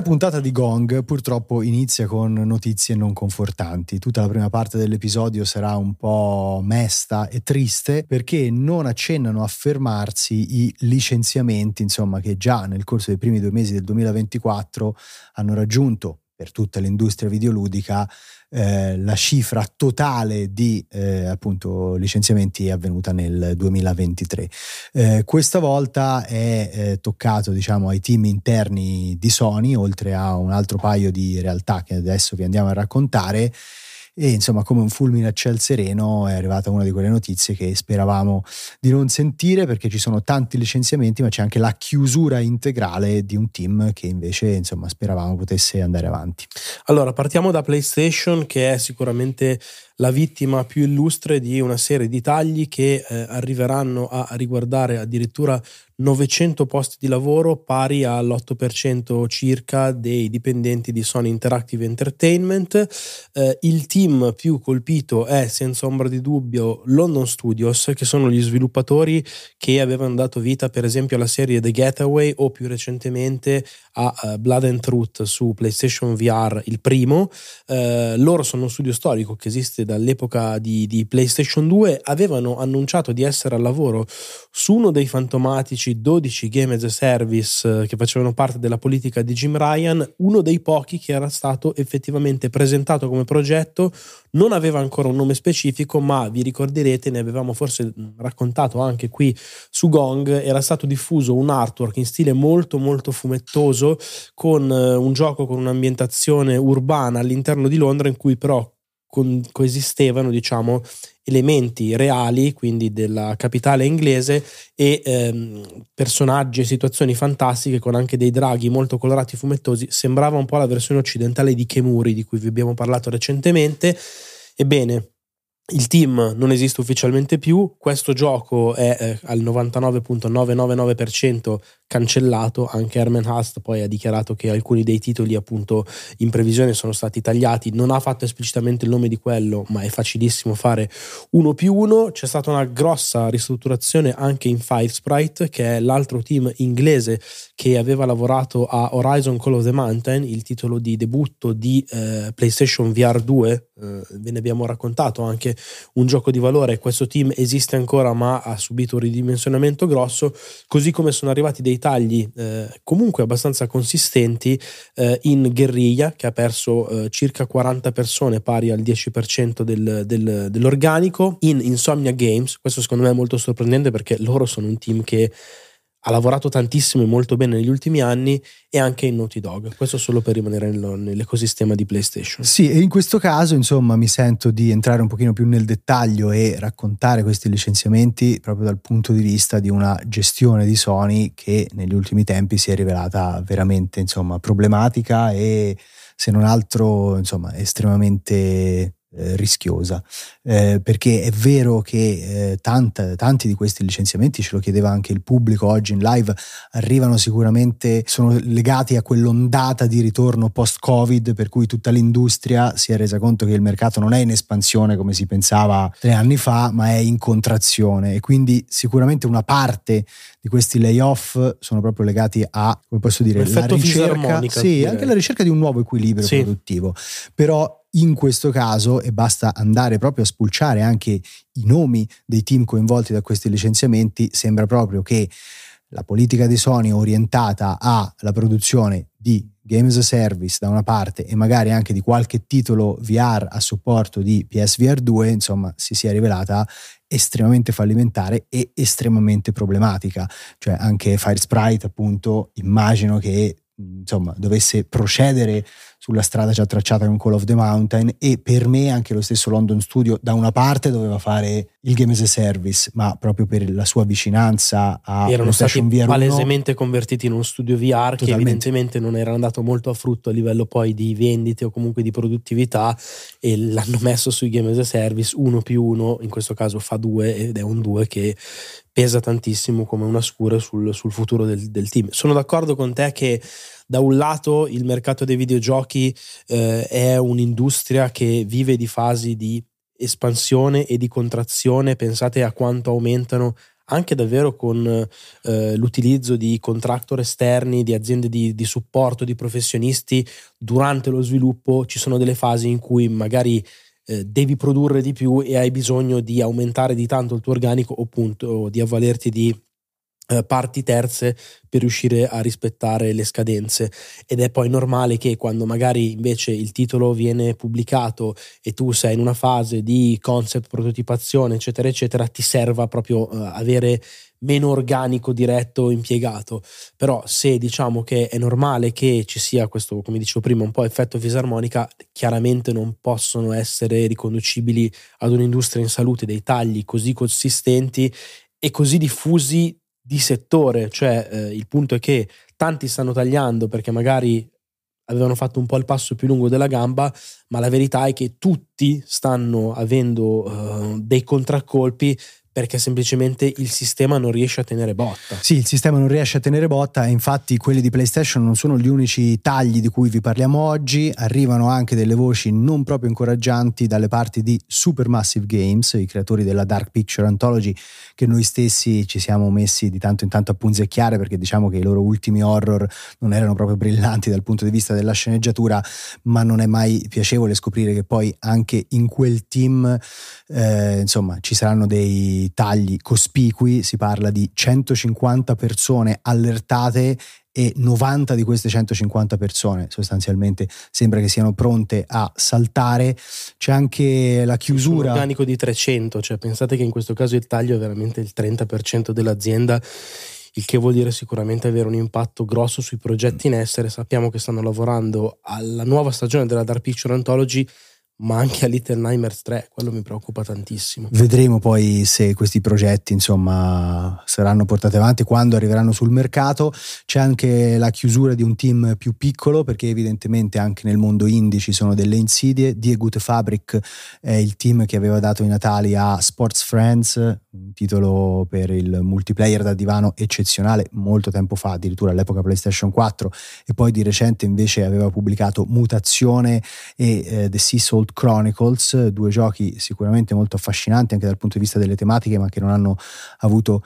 Questa puntata di Gong purtroppo inizia con notizie non confortanti. Tutta la prima parte dell'episodio sarà un po' mesta e triste perché non accennano a fermarsi i licenziamenti, insomma, che già nel corso dei primi due mesi del 2024 hanno raggiunto per tutta l'industria videoludica eh, la cifra totale di eh, appunto licenziamenti è avvenuta nel 2023. Eh, questa volta è eh, toccato diciamo ai team interni di Sony, oltre a un altro paio di realtà che adesso vi andiamo a raccontare e insomma come un fulmine a ciel sereno è arrivata una di quelle notizie che speravamo di non sentire perché ci sono tanti licenziamenti ma c'è anche la chiusura integrale di un team che invece insomma speravamo potesse andare avanti. Allora partiamo da PlayStation che è sicuramente la vittima più illustre di una serie di tagli che eh, arriveranno a riguardare addirittura 900 posti di lavoro pari all'8% circa dei dipendenti di Sony Interactive Entertainment. Eh, il team più colpito è senza ombra di dubbio London Studios, che sono gli sviluppatori che avevano dato vita per esempio alla serie The Getaway o più recentemente a uh, Blood and Truth su PlayStation VR, il primo. Eh, loro sono un studio storico che esiste dall'epoca di, di PlayStation 2, avevano annunciato di essere al lavoro su uno dei fantomatici 12 game as a service eh, che facevano parte della politica di Jim Ryan, uno dei pochi che era stato effettivamente presentato come progetto, non aveva ancora un nome specifico, ma vi ricorderete, ne avevamo forse raccontato anche qui su Gong, era stato diffuso un artwork in stile molto molto fumettoso con eh, un gioco con un'ambientazione urbana all'interno di Londra in cui però con, coesistevano, diciamo, elementi reali, quindi della capitale inglese, e ehm, personaggi e situazioni fantastiche con anche dei draghi molto colorati e fumettosi. Sembrava un po' la versione occidentale di Kemuri, di cui vi abbiamo parlato recentemente. Ebbene, il team non esiste ufficialmente più, questo gioco è eh, al 99.999% cancellato, anche Herman Hast poi ha dichiarato che alcuni dei titoli appunto in previsione sono stati tagliati, non ha fatto esplicitamente il nome di quello, ma è facilissimo fare uno più uno, c'è stata una grossa ristrutturazione anche in Five Sprite che è l'altro team inglese che aveva lavorato a Horizon Call of the Mountain, il titolo di debutto di eh, PlayStation VR 2, eh, ve ne abbiamo raccontato anche un gioco di valore, questo team esiste ancora ma ha subito un ridimensionamento grosso, così come sono arrivati dei tagli eh, comunque abbastanza consistenti eh, in Guerriglia che ha perso eh, circa 40 persone pari al 10% del, del, dell'organico, in Insomnia Games, questo secondo me è molto sorprendente perché loro sono un team che ha lavorato tantissimo e molto bene negli ultimi anni e anche in Naughty Dog, questo solo per rimanere nell'ecosistema di PlayStation. Sì, e in questo caso insomma mi sento di entrare un pochino più nel dettaglio e raccontare questi licenziamenti proprio dal punto di vista di una gestione di Sony che negli ultimi tempi si è rivelata veramente insomma problematica e se non altro insomma estremamente eh, rischiosa, eh, perché è vero che eh, tanta, tanti di questi licenziamenti, ce lo chiedeva anche il pubblico oggi in live, arrivano sicuramente, sono legati a quell'ondata di ritorno post-Covid, per cui tutta l'industria si è resa conto che il mercato non è in espansione come si pensava tre anni fa, ma è in contrazione e quindi sicuramente una parte di questi layoff sono proprio legati a, come posso dire, la ricerca, sì, anche la ricerca di un nuovo equilibrio sì. produttivo. Però in questo caso, e basta andare proprio a spulciare anche i nomi dei team coinvolti da questi licenziamenti, sembra proprio che la politica di Sony orientata alla produzione di Games as a Service da una parte e magari anche di qualche titolo VR a supporto di PSVR 2, insomma, si sia rivelata estremamente fallimentare e estremamente problematica. Cioè anche Fire Sprite, appunto, immagino che insomma, dovesse procedere sulla strada già tracciata con Call of the Mountain e per me anche lo stesso London Studio da una parte doveva fare il game as a service ma proprio per la sua vicinanza a erano stati VR1, palesemente convertiti in uno studio VR Totalmente. che evidentemente non era andato molto a frutto a livello poi di vendite o comunque di produttività e l'hanno messo sui game as a service uno più uno in questo caso fa due ed è un due che pesa tantissimo come una scura sul, sul futuro del, del team sono d'accordo con te che da un lato il mercato dei videogiochi eh, è un'industria che vive di fasi di espansione e di contrazione, pensate a quanto aumentano anche davvero con eh, l'utilizzo di contractor esterni, di aziende di, di, supporto, di professionisti. Durante lo sviluppo, ci sono delle fasi in cui magari eh, devi produrre di più e hai bisogno di aumentare di tanto il tuo organico o appunto di avvalerti di parti terze per riuscire a rispettare le scadenze. Ed è poi normale che quando magari invece il titolo viene pubblicato e tu sei in una fase di concept, prototipazione eccetera eccetera ti serva proprio uh, avere meno organico diretto impiegato. Però se diciamo che è normale che ci sia questo come dicevo prima un po' effetto fisarmonica chiaramente non possono essere riconducibili ad un'industria in salute dei tagli così consistenti e così diffusi di settore, cioè eh, il punto è che tanti stanno tagliando perché magari avevano fatto un po' il passo più lungo della gamba, ma la verità è che tutti stanno avendo uh, dei contraccolpi perché semplicemente il sistema non riesce a tenere botta. Sì, il sistema non riesce a tenere botta e infatti quelli di PlayStation non sono gli unici tagli di cui vi parliamo oggi, arrivano anche delle voci non proprio incoraggianti dalle parti di Supermassive Games, i creatori della Dark Picture Anthology, che noi stessi ci siamo messi di tanto in tanto a punzecchiare perché diciamo che i loro ultimi horror non erano proprio brillanti dal punto di vista della sceneggiatura, ma non è mai piacevole scoprire che poi anche in quel team eh, insomma ci saranno dei tagli cospicui, si parla di 150 persone allertate e 90 di queste 150 persone sostanzialmente sembra che siano pronte a saltare. C'è anche la chiusura. Un organico di 300, cioè pensate che in questo caso il taglio è veramente il 30% dell'azienda il che vuol dire sicuramente avere un impatto grosso sui progetti in essere. Sappiamo che stanno lavorando alla nuova stagione della Dark Picture Anthology ma anche a Little Nightmares 3, quello mi preoccupa tantissimo. Vedremo poi se questi progetti, insomma, saranno portati avanti quando arriveranno sul mercato. C'è anche la chiusura di un team più piccolo, perché evidentemente anche nel mondo indie ci sono delle insidie. Die Gute Fabric è il team che aveva dato i Natali a Sports Friends, un titolo per il multiplayer da divano eccezionale, molto tempo fa, addirittura all'epoca PlayStation 4, e poi di recente invece aveva pubblicato Mutazione e eh, The Sea Salt Chronicles, due giochi sicuramente molto affascinanti anche dal punto di vista delle tematiche, ma che non hanno avuto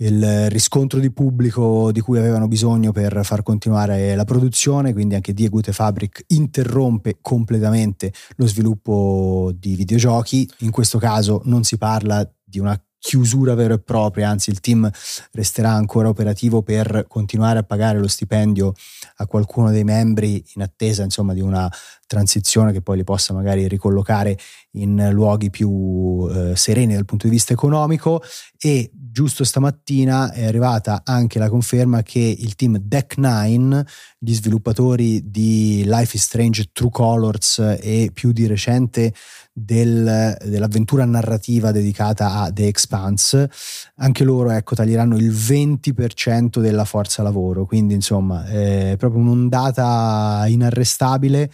il riscontro di pubblico di cui avevano bisogno per far continuare la produzione, quindi anche Die Gute Fabric interrompe completamente lo sviluppo di videogiochi. In questo caso non si parla di una chiusura vera e propria, anzi il team resterà ancora operativo per continuare a pagare lo stipendio a qualcuno dei membri in attesa insomma di una transizione che poi li possa magari ricollocare in luoghi più eh, sereni dal punto di vista economico. E giusto stamattina è arrivata anche la conferma che il team Deck 9, gli sviluppatori di Life is Strange True Colors e più di recente del, dell'avventura narrativa dedicata a The Expanse, anche loro ecco, taglieranno il 20% della forza lavoro, quindi insomma è proprio un'ondata inarrestabile.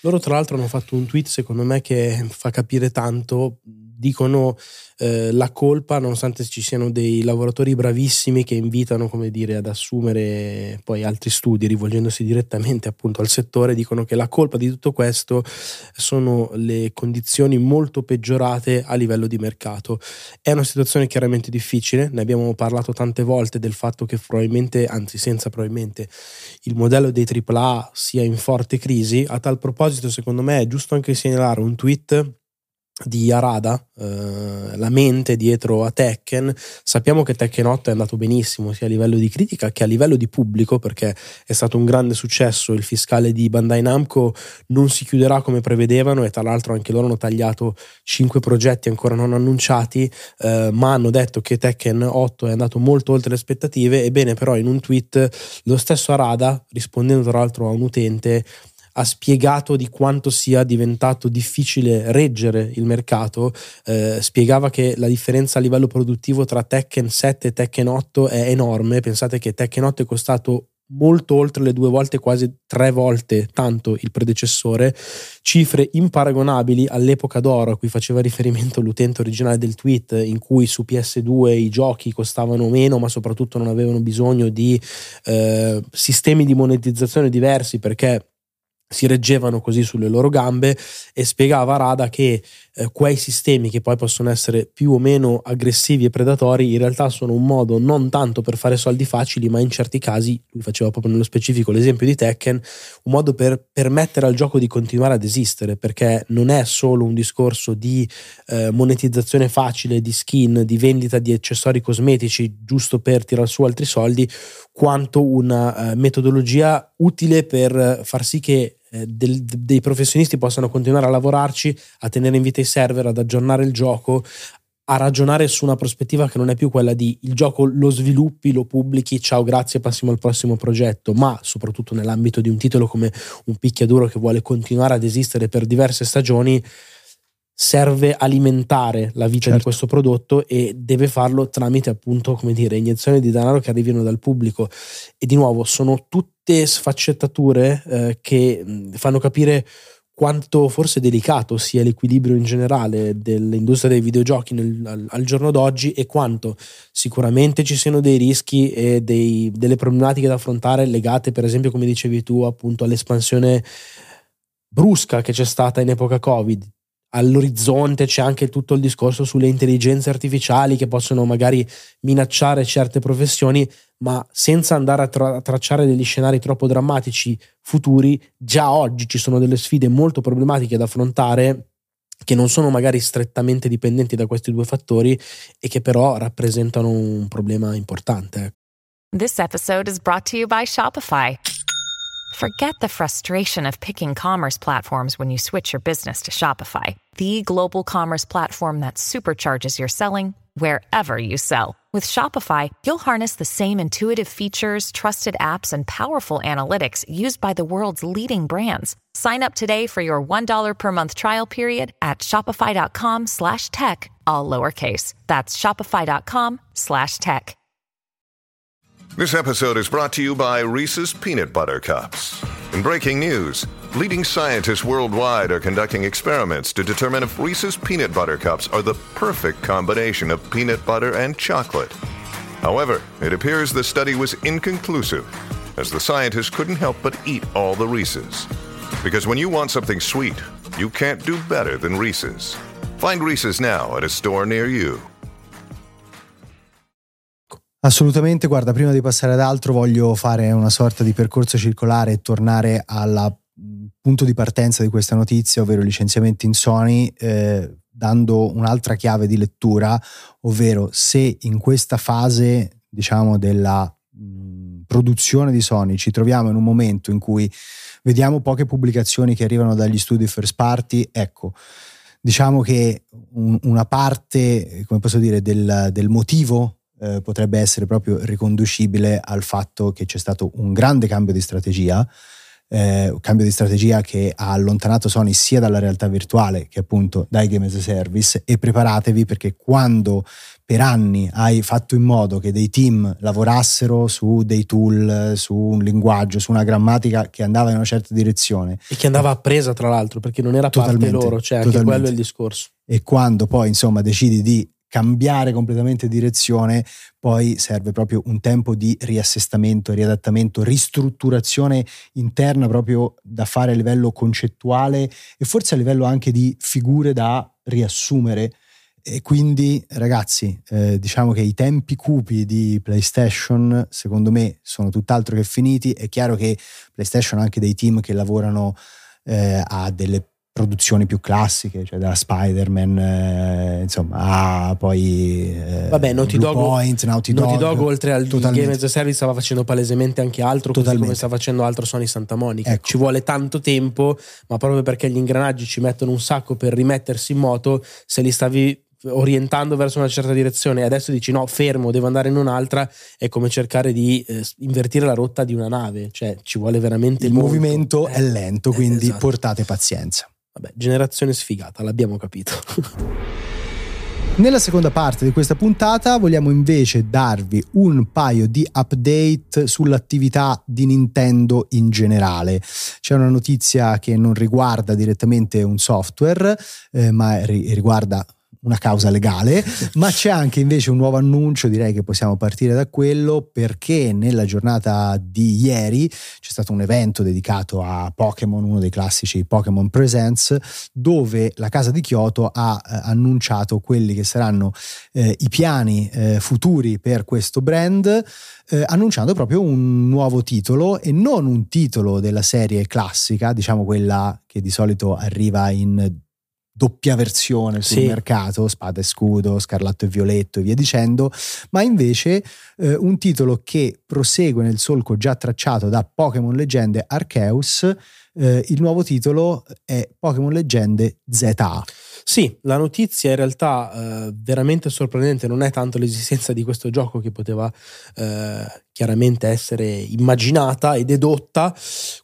Loro tra l'altro hanno fatto un tweet secondo me che fa capire tanto dicono eh, la colpa, nonostante ci siano dei lavoratori bravissimi che invitano, come dire, ad assumere poi altri studi, rivolgendosi direttamente appunto al settore, dicono che la colpa di tutto questo sono le condizioni molto peggiorate a livello di mercato. È una situazione chiaramente difficile, ne abbiamo parlato tante volte del fatto che probabilmente, anzi senza probabilmente, il modello dei AAA sia in forte crisi. A tal proposito, secondo me è giusto anche segnalare un tweet di Arada, eh, la mente dietro a Tekken. Sappiamo che Tekken 8 è andato benissimo sia a livello di critica che a livello di pubblico perché è stato un grande successo. Il fiscale di Bandai Namco non si chiuderà come prevedevano e tra l'altro anche loro hanno tagliato 5 progetti ancora non annunciati, eh, ma hanno detto che Tekken 8 è andato molto oltre le aspettative. Ebbene, però, in un tweet lo stesso Arada, rispondendo tra l'altro a un utente, ha spiegato di quanto sia diventato difficile reggere il mercato, eh, spiegava che la differenza a livello produttivo tra Tekken 7 e Tekken 8 è enorme, pensate che Tekken 8 è costato molto oltre le due volte, quasi tre volte tanto il predecessore, cifre imparagonabili all'epoca d'oro a cui faceva riferimento l'utente originale del tweet, in cui su PS2 i giochi costavano meno, ma soprattutto non avevano bisogno di eh, sistemi di monetizzazione diversi perché si reggevano così sulle loro gambe e spiegava Rada che eh, quei sistemi che poi possono essere più o meno aggressivi e predatori in realtà sono un modo non tanto per fare soldi facili ma in certi casi, lui faceva proprio nello specifico l'esempio di Tekken, un modo per permettere al gioco di continuare ad esistere perché non è solo un discorso di eh, monetizzazione facile, di skin, di vendita di accessori cosmetici giusto per tirar su altri soldi quanto una eh, metodologia utile per far sì che eh, del, dei professionisti possano continuare a lavorarci, a tenere in vita i server, ad aggiornare il gioco, a ragionare su una prospettiva che non è più quella di il gioco lo sviluppi, lo pubblichi, ciao, grazie, passiamo al prossimo progetto, ma soprattutto nell'ambito di un titolo come un picchiaduro che vuole continuare ad esistere per diverse stagioni, serve alimentare la vita certo. di questo prodotto e deve farlo tramite appunto, come dire, iniezioni di denaro che arrivino dal pubblico. E di nuovo sono tutte sfaccettature eh, che fanno capire quanto forse delicato sia l'equilibrio in generale dell'industria dei videogiochi nel, al, al, giorno d'oggi e quanto sicuramente ci siano dei rischi e dei, delle problematiche da affrontare legate per esempio come dicevi tu appunto all'espansione brusca che c'è stata in epoca covid all'orizzonte c'è anche tutto il discorso sulle intelligenze artificiali che possono magari minacciare certe professioni, ma senza andare a, tra- a, tracciare degli scenari troppo drammatici futuri, già oggi ci sono delle sfide molto problematiche da affrontare che non sono magari strettamente dipendenti da questi due fattori e che però rappresentano un problema importante. This episode is brought to you by Shopify. Forget the frustration of picking commerce platforms when you switch your business to Shopify, the global commerce platform that supercharges your selling wherever you sell. With Shopify, you'll harness the same intuitive features, trusted apps, and powerful analytics used by the world's leading brands. Sign up today for your $1 per month trial period at shopify.com slash tech, all lowercase. That's shopify.com slash tech. This episode is brought to you by Reese's Peanut Butter Cups. In breaking news, leading scientists worldwide are conducting experiments to determine if Reese's Peanut Butter Cups are the perfect combination of peanut butter and chocolate. However, it appears the study was inconclusive, as the scientists couldn't help but eat all the Reese's. Because when you want something sweet, you can't do better than Reese's. Find Reese's now at a store near you. Assolutamente, guarda, prima di passare ad altro voglio fare una sorta di percorso circolare e tornare al punto di partenza di questa notizia, ovvero i licenziamenti in Sony, eh, dando un'altra chiave di lettura, ovvero se in questa fase, diciamo, della mh, produzione di Sony ci troviamo in un momento in cui vediamo poche pubblicazioni che arrivano dagli studi first party, ecco, diciamo che un, una parte, come posso dire, del, del motivo eh, potrebbe essere proprio riconducibile al fatto che c'è stato un grande cambio di strategia, eh, un cambio di strategia che ha allontanato Sony sia dalla realtà virtuale che appunto dai game as a service e preparatevi perché quando per anni hai fatto in modo che dei team lavorassero su dei tool, su un linguaggio, su una grammatica che andava in una certa direzione. E che andava appresa tra l'altro, perché non era parte loro, cioè anche totalmente. quello è il discorso. E quando poi insomma decidi di cambiare completamente direzione, poi serve proprio un tempo di riassestamento, riadattamento, ristrutturazione interna proprio da fare a livello concettuale e forse a livello anche di figure da riassumere. E quindi ragazzi, eh, diciamo che i tempi cupi di PlayStation secondo me sono tutt'altro che finiti. È chiaro che PlayStation ha anche dei team che lavorano eh, a delle produzioni più classiche, cioè da Spider-Man, eh, insomma, a poi eh, Vabbè, Naughty Dog, Point, Naughty Dog, Naughty Dog oltre al. Game as a Service stava facendo palesemente anche altro, totalmente. come sta facendo altro Sony Santa Monica. Ecco. Ci vuole tanto tempo, ma proprio perché gli ingranaggi ci mettono un sacco per rimettersi in moto, se li stavi orientando verso una certa direzione e adesso dici no, fermo, devo andare in un'altra, è come cercare di eh, invertire la rotta di una nave, cioè ci vuole veramente il molto. movimento eh, è lento, quindi esatto. portate pazienza. Vabbè, generazione sfigata, l'abbiamo capito. Nella seconda parte di questa puntata vogliamo invece darvi un paio di update sull'attività di Nintendo in generale. C'è una notizia che non riguarda direttamente un software, eh, ma riguarda una causa legale, ma c'è anche invece un nuovo annuncio, direi che possiamo partire da quello perché nella giornata di ieri c'è stato un evento dedicato a Pokémon, uno dei classici Pokémon Presents, dove la casa di Kyoto ha eh, annunciato quelli che saranno eh, i piani eh, futuri per questo brand. Eh, annunciando proprio un nuovo titolo e non un titolo della serie classica, diciamo quella che di solito arriva in doppia versione sul sì. mercato, Spada e Scudo, Scarlatto e Violetto e via dicendo, ma invece eh, un titolo che prosegue nel solco già tracciato da Pokémon Leggende Arceus. Eh, il nuovo titolo è Pokémon Leggende ZA. Sì, la notizia in realtà eh, veramente sorprendente non è tanto l'esistenza di questo gioco che poteva eh, chiaramente essere immaginata e dedotta,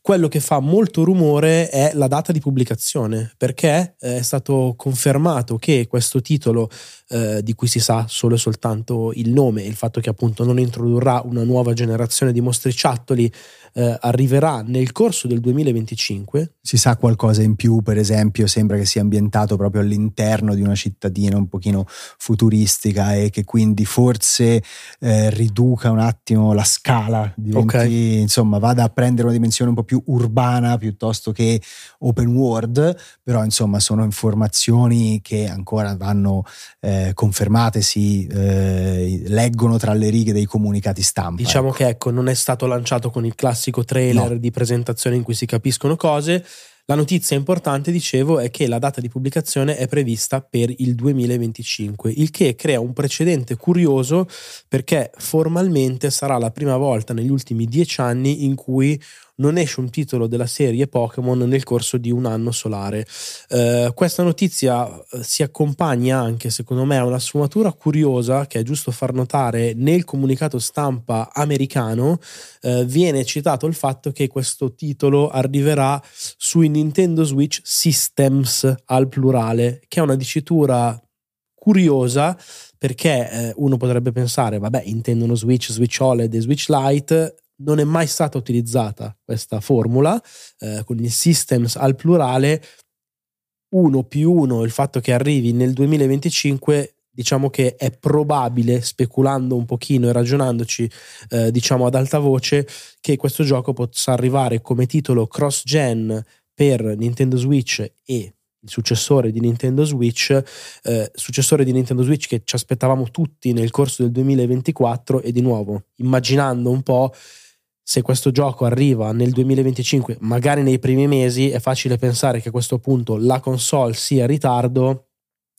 quello che fa molto rumore è la data di pubblicazione, perché eh, è stato confermato che questo titolo, eh, di cui si sa solo e soltanto il nome, il fatto che appunto non introdurrà una nuova generazione di mostriciattoli, eh, arriverà nel corso del 2025. Si sa qualcosa in più, per esempio, sembra che sia ambientato proprio all'interno di una cittadina un pochino futuristica e che quindi forse eh, riduca un attimo la scala, diventi, okay. insomma, vada a prendere una dimensione un po' più urbana piuttosto che open world, però insomma sono informazioni che ancora vanno eh, confermate, si eh, leggono tra le righe dei comunicati stampa. Diciamo ecco. che ecco, non è stato lanciato con il classico trailer no. di presentazione in cui si capiscono cose, la notizia importante, dicevo, è che la data di pubblicazione è prevista per il 2025, il che crea un precedente curioso perché formalmente sarà la prima volta negli ultimi dieci anni in cui non esce un titolo della serie Pokémon nel corso di un anno solare. Eh, questa notizia eh, si accompagna anche, secondo me, a una sfumatura curiosa che è giusto far notare nel comunicato stampa americano. Eh, viene citato il fatto che questo titolo arriverà sui Nintendo Switch Systems al plurale, che è una dicitura curiosa perché eh, uno potrebbe pensare, vabbè, intendono Switch, Switch OLED e Switch Lite, non è mai stata utilizzata questa formula eh, con il systems al plurale. 1 più 1 il fatto che arrivi nel 2025 diciamo che è probabile speculando un pochino e ragionandoci eh, diciamo ad alta voce che questo gioco possa arrivare come titolo cross gen per Nintendo Switch e il successore di Nintendo Switch, eh, successore di Nintendo Switch che ci aspettavamo tutti nel corso del 2024 e di nuovo immaginando un po' se questo gioco arriva nel 2025, magari nei primi mesi, è facile pensare che a questo punto la console sia in ritardo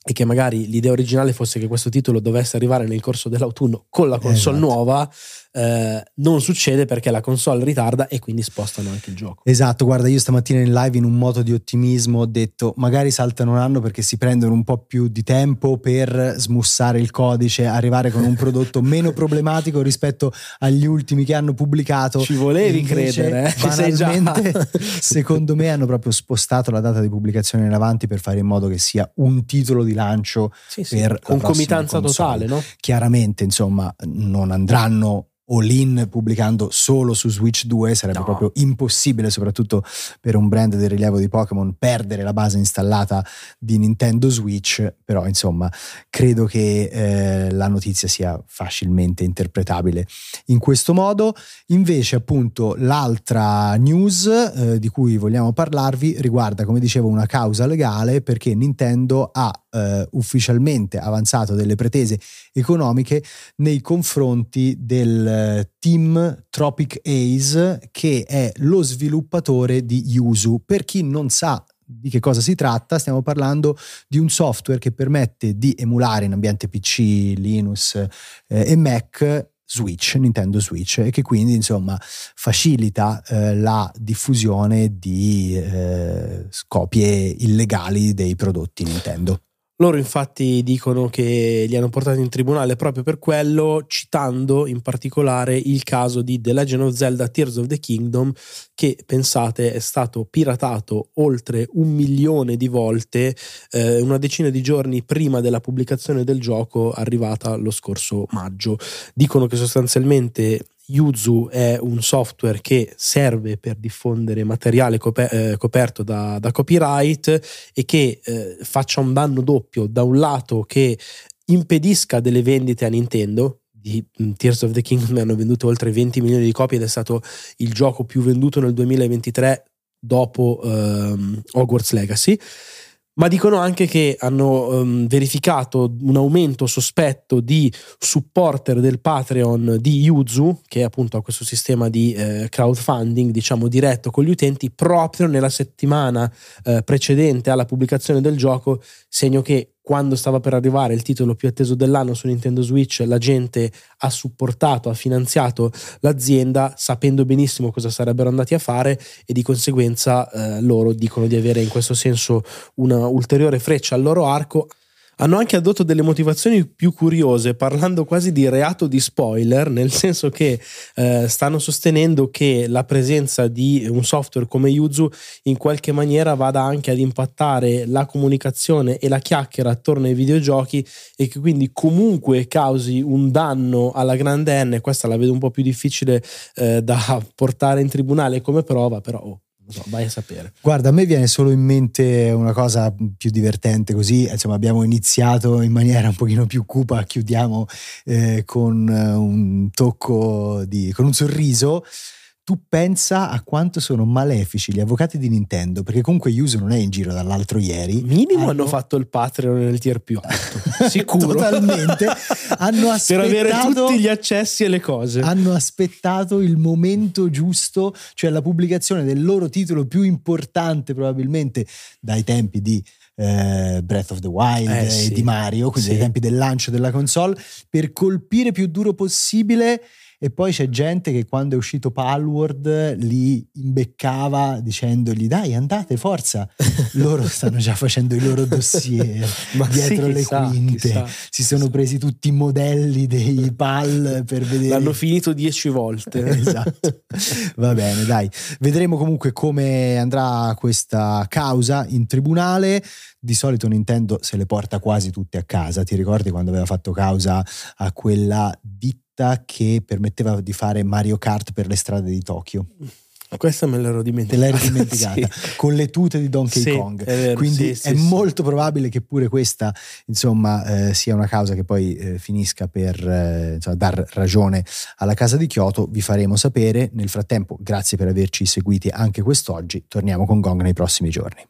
e che magari l'idea originale fosse che questo titolo dovesse arrivare nel corso dell'autunno con la console esatto. nuova, eh, non succede perché la console ritarda e quindi spostano anche il gioco. Esatto, guarda, io stamattina in live in un moto di ottimismo ho detto magari saltano un anno perché si prendono un po' più di tempo per smussare il codice, arrivare con un prodotto meno problematico rispetto agli ultimi che hanno pubblicato. Ci volevi Invece, credere, eh? Banalmente, secondo me hanno proprio spostato la data di pubblicazione in avanti per fare in modo che sia un titolo di lancio sì, sì, per concomitanza totale, no? Chiaramente, insomma, non andranno all-in pubblicando solo su Switch 2 sarebbe no. proprio impossibile, soprattutto per un brand del rilievo di Pokémon, perdere la base installata di Nintendo Switch, però insomma credo che eh, la notizia sia facilmente interpretabile in questo modo. Invece appunto l'altra news eh, di cui vogliamo parlarvi riguarda, come dicevo, una causa legale perché Nintendo ha eh, ufficialmente avanzato delle pretese economiche nei confronti del eh, team Tropic Ace che è lo sviluppatore di Yuzu. Per chi non sa di che cosa si tratta, stiamo parlando di un software che permette di emulare in ambiente PC, Linux eh, e Mac Switch, Nintendo Switch, e che quindi insomma facilita eh, la diffusione di eh, copie illegali dei prodotti Nintendo. Loro infatti dicono che li hanno portati in tribunale proprio per quello, citando in particolare il caso di The Legend of Zelda Tears of the Kingdom, che pensate è stato piratato oltre un milione di volte eh, una decina di giorni prima della pubblicazione del gioco arrivata lo scorso maggio. Dicono che sostanzialmente Yuzu è un software che serve per diffondere materiale eh, coperto da, da, copyright e che eh, faccia un danno doppio, da un lato che impedisca delle vendite a Nintendo, di mm, Tears of the Kingdom hanno venduto oltre 20 milioni di copie ed è stato il gioco più venduto nel 2023 dopo um, Hogwarts Legacy ma dicono anche che hanno um, verificato un aumento sospetto di supporter del Patreon di Yuzu, che appunto ha questo sistema di eh, crowdfunding, diciamo diretto con gli utenti, proprio nella settimana eh, precedente alla pubblicazione del gioco, segno che quando stava per arrivare il titolo più atteso dell'anno su Nintendo Switch, la gente ha supportato, ha finanziato l'azienda sapendo benissimo cosa sarebbero andati a fare e di conseguenza eh, loro dicono di avere in questo senso una ulteriore freccia al loro arco hanno anche addotto delle motivazioni più curiose, parlando quasi di reato di spoiler, nel senso che eh, stanno sostenendo che la presenza di un software come Yuzu in qualche maniera vada anche ad impattare la comunicazione e la chiacchiera attorno ai videogiochi e che quindi comunque causi un danno alla grande N. Questa la vedo un po' più difficile eh, da portare in tribunale come prova, però oh, so, vai a sapere. Guarda, a me viene solo in mente una cosa più divertente così, insomma abbiamo iniziato in maniera un pochino più cupa, chiudiamo eh, con un tocco di, con un sorriso tu pensa a quanto sono malefici gli avvocati di Nintendo, perché comunque Yuzu non è in giro dall'altro ieri. Minimo hanno, hanno fatto il Patreon nel tier più alto, sicuro. Totalmente. hanno aspettato, per avere tutti gli accessi e le cose. Hanno aspettato il momento giusto, cioè la pubblicazione del loro titolo più importante probabilmente dai tempi di eh, Breath of the Wild eh, e sì, di Mario, quindi sì. dai tempi del lancio della console, per colpire più duro possibile e poi c'è gente che quando è uscito Palworld li imbeccava dicendogli dai andate forza. Loro stanno già facendo i loro dossier dietro sì, le chissà, quinte. chissà. si sono presi tutti i modelli dei PAL per vedere l'hanno finito dieci volte. Esatto. Va bene dai. Vedremo comunque come andrà questa causa in tribunale. Di solito Nintendo se le porta quasi tutte a casa. Ti ricordi quando aveva fatto causa a quella ditta macchinetta che permetteva di fare Mario Kart per le strade di Tokyo. Questa me l'ero dimenticata. Te l'hai dimenticata sì. con le tute di Donkey sì, Kong. È vero, Quindi sì, è molto probabile che pure questa, insomma, eh, sia una causa che poi eh, finisca per eh, insomma, dar ragione alla casa di Kyoto. Vi faremo sapere. Nel frattempo, grazie per averci seguiti anche quest'oggi. Torniamo con Gong nei prossimi giorni.